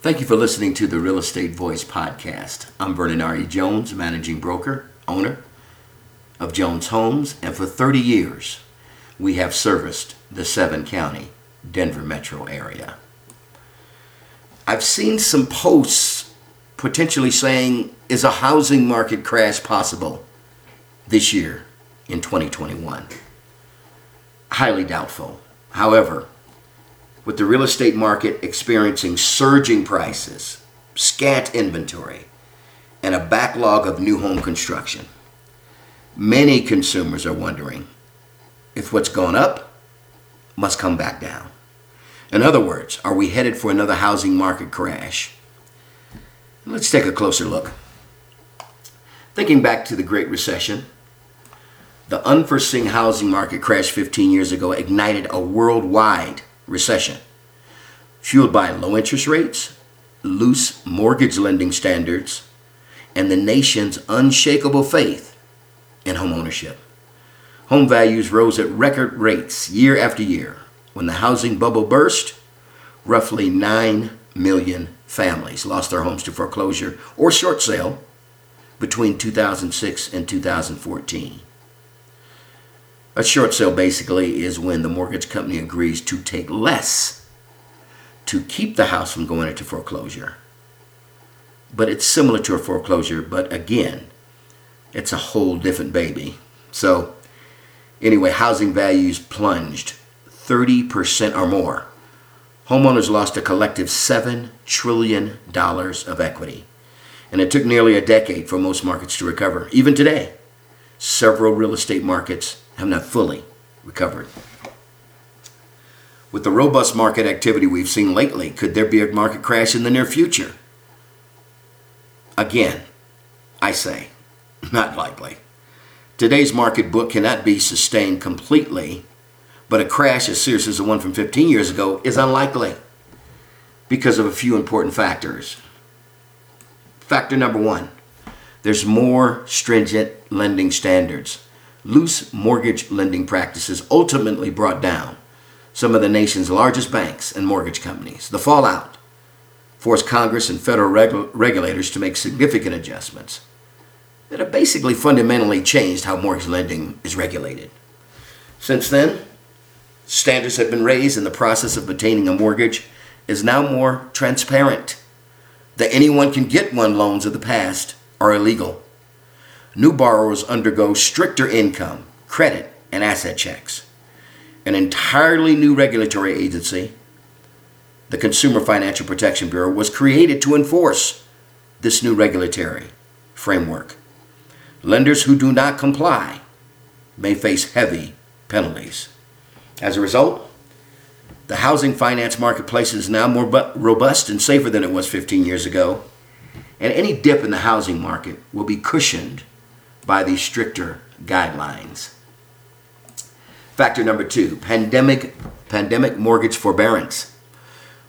Thank you for listening to the Real Estate Voice podcast. I'm Vernon R. E. Jones, managing broker, owner of Jones Homes, and for 30 years, we have serviced the seven county Denver metro area. I've seen some posts potentially saying, is a housing market crash possible this year in 2021? Highly doubtful. However, with the real estate market experiencing surging prices, scant inventory, and a backlog of new home construction, many consumers are wondering if what's gone up must come back down. In other words, are we headed for another housing market crash? Let's take a closer look. Thinking back to the Great Recession, the unforeseen housing market crash 15 years ago ignited a worldwide recession, fueled by low interest rates, loose mortgage lending standards, and the nation's unshakable faith in homeownership. Home values rose at record rates year after year. When the housing bubble burst, roughly 9 million families lost their homes to foreclosure or short sale between 2006 and 2014. A short sale basically is when the mortgage company agrees to take less to keep the house from going into foreclosure. But it's similar to a foreclosure, but again, it's a whole different baby. So, anyway, housing values plunged 30% or more. Homeowners lost a collective $7 trillion of equity. And it took nearly a decade for most markets to recover. Even today, several real estate markets have not fully recovered. With the robust market activity we've seen lately, could there be a market crash in the near future? Again, I say, not likely. Today's market book cannot be sustained completely, but a crash as serious as the one from 15 years ago is unlikely because of a few important factors. Factor number one there's more stringent lending standards loose mortgage lending practices ultimately brought down some of the nation's largest banks and mortgage companies. The fallout forced Congress and federal regu- regulators to make significant adjustments that have basically fundamentally changed how mortgage lending is regulated. Since then, standards have been raised and the process of obtaining a mortgage is now more transparent. That anyone can get one loans of the past are illegal new borrowers undergo stricter income, credit, and asset checks. An entirely new regulatory agency, the Consumer Financial Protection Bureau, was created to enforce this new regulatory framework. Lenders who do not comply may face heavy penalties. As a result, the housing finance marketplace is now more robust and safer than it was 15 years ago, and any dip in the housing market will be cushioned by these stricter guidelines. Factor number two pandemic, pandemic mortgage forbearance.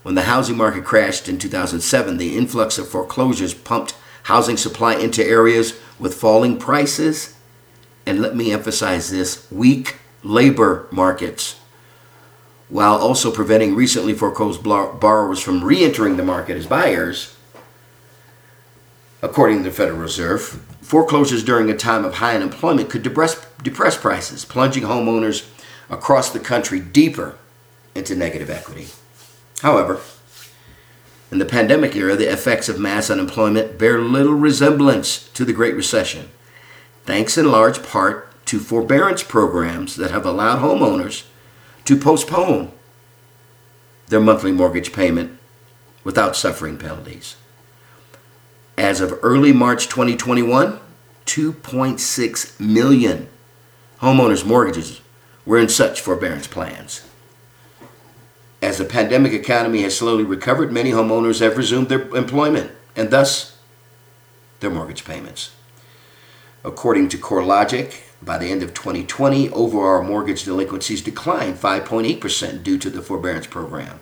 When the housing market crashed in 2007, the influx of foreclosures pumped housing supply into areas with falling prices and let me emphasize this weak labor markets, while also preventing recently foreclosed borrowers from re entering the market as buyers. According to the Federal Reserve, foreclosures during a time of high unemployment could depress, depress prices, plunging homeowners across the country deeper into negative equity. However, in the pandemic era, the effects of mass unemployment bear little resemblance to the Great Recession, thanks in large part to forbearance programs that have allowed homeowners to postpone their monthly mortgage payment without suffering penalties. As of early March 2021, 2.6 million homeowners' mortgages were in such forbearance plans. As the pandemic economy has slowly recovered, many homeowners have resumed their employment and thus their mortgage payments. According to CoreLogic, by the end of 2020, overall mortgage delinquencies declined 5.8% due to the forbearance program.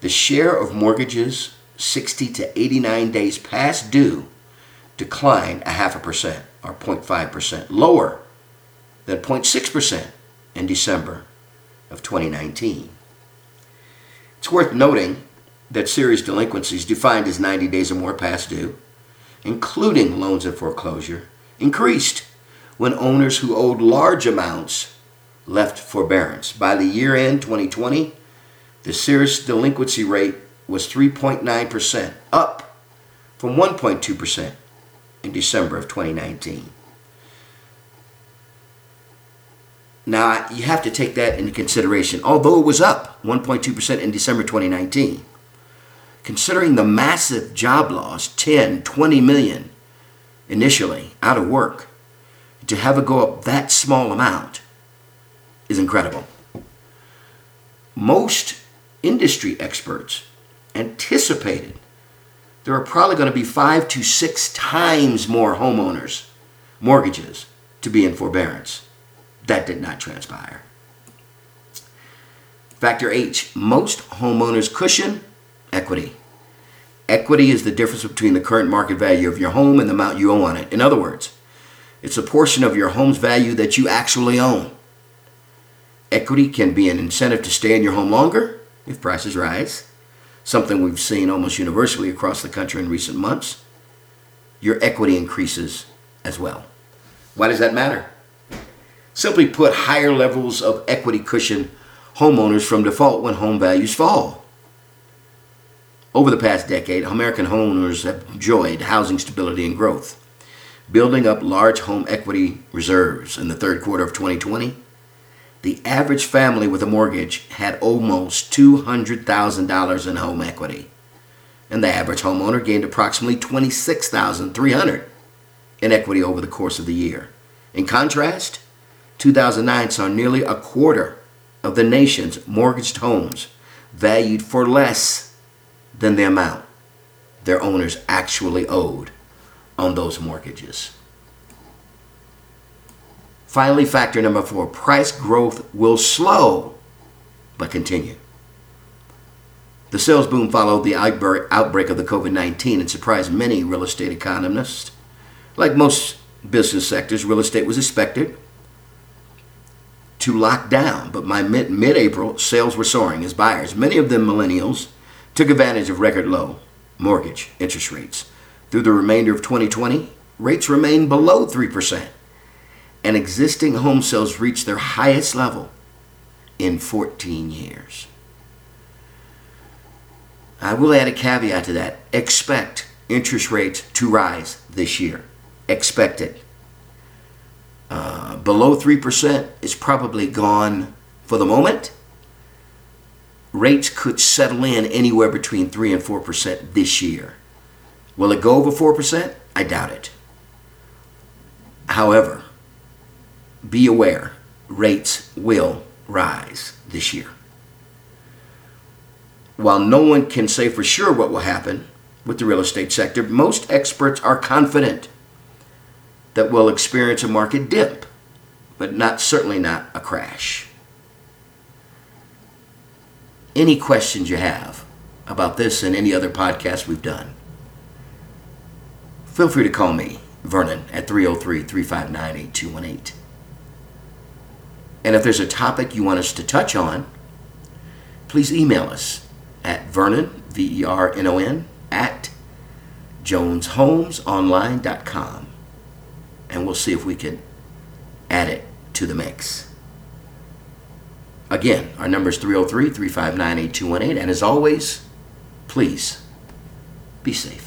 The share of mortgages 60 to 89 days past due declined a half a percent or 0.5% lower than 0.6% in December of 2019. It's worth noting that serious delinquencies defined as 90 days or more past due, including loans in foreclosure, increased when owners who owed large amounts left forbearance. By the year end 2020, the serious delinquency rate was 3.9%, up from 1.2% in December of 2019. Now, you have to take that into consideration. Although it was up 1.2% in December 2019, considering the massive job loss 10, 20 million initially out of work, to have it go up that small amount is incredible. Most industry experts anticipated there are probably going to be five to six times more homeowners' mortgages to be in forbearance. That did not transpire. Factor H most homeowners cushion equity. Equity is the difference between the current market value of your home and the amount you owe on it. In other words, it's a portion of your home's value that you actually own. Equity can be an incentive to stay in your home longer if prices rise, something we've seen almost universally across the country in recent months. Your equity increases as well. Why does that matter? Simply put, higher levels of equity cushion homeowners from default when home values fall. Over the past decade, American homeowners have enjoyed housing stability and growth building up large home equity reserves in the third quarter of 2020. The average family with a mortgage had almost $200,000 in home equity, and the average homeowner gained approximately $26,300 in equity over the course of the year. In contrast, 2009 saw nearly a quarter of the nation's mortgaged homes valued for less than the amount their owners actually owed on those mortgages. Finally, factor number four price growth will slow but continue. The sales boom followed the outbreak of the COVID 19 and surprised many real estate economists. Like most business sectors, real estate was expected to lock down, but by mid April, sales were soaring as buyers, many of them millennials, took advantage of record low mortgage interest rates through the remainder of 2020, rates remained below 3%, and existing home sales reached their highest level in 14 years. I will add a caveat to that. Expect interest rates to rise this year. Expect it. Uh, below 3% is probably gone for the moment. Rates could settle in anywhere between 3 and 4% this year. Will it go over 4%? I doubt it. However, be aware rates will rise this year. While no one can say for sure what will happen with the real estate sector, most experts are confident that we'll experience a market dip, but not certainly not a crash. Any questions you have about this and any other podcast we've done, feel free to call me, Vernon, at 303 359 8218. And if there's a topic you want us to touch on, please email us at Vernon, V E R N O N, at joneshomesonline.com. And we'll see if we can add it to the mix. Again, our number is 303 359 8218. And as always, please be safe.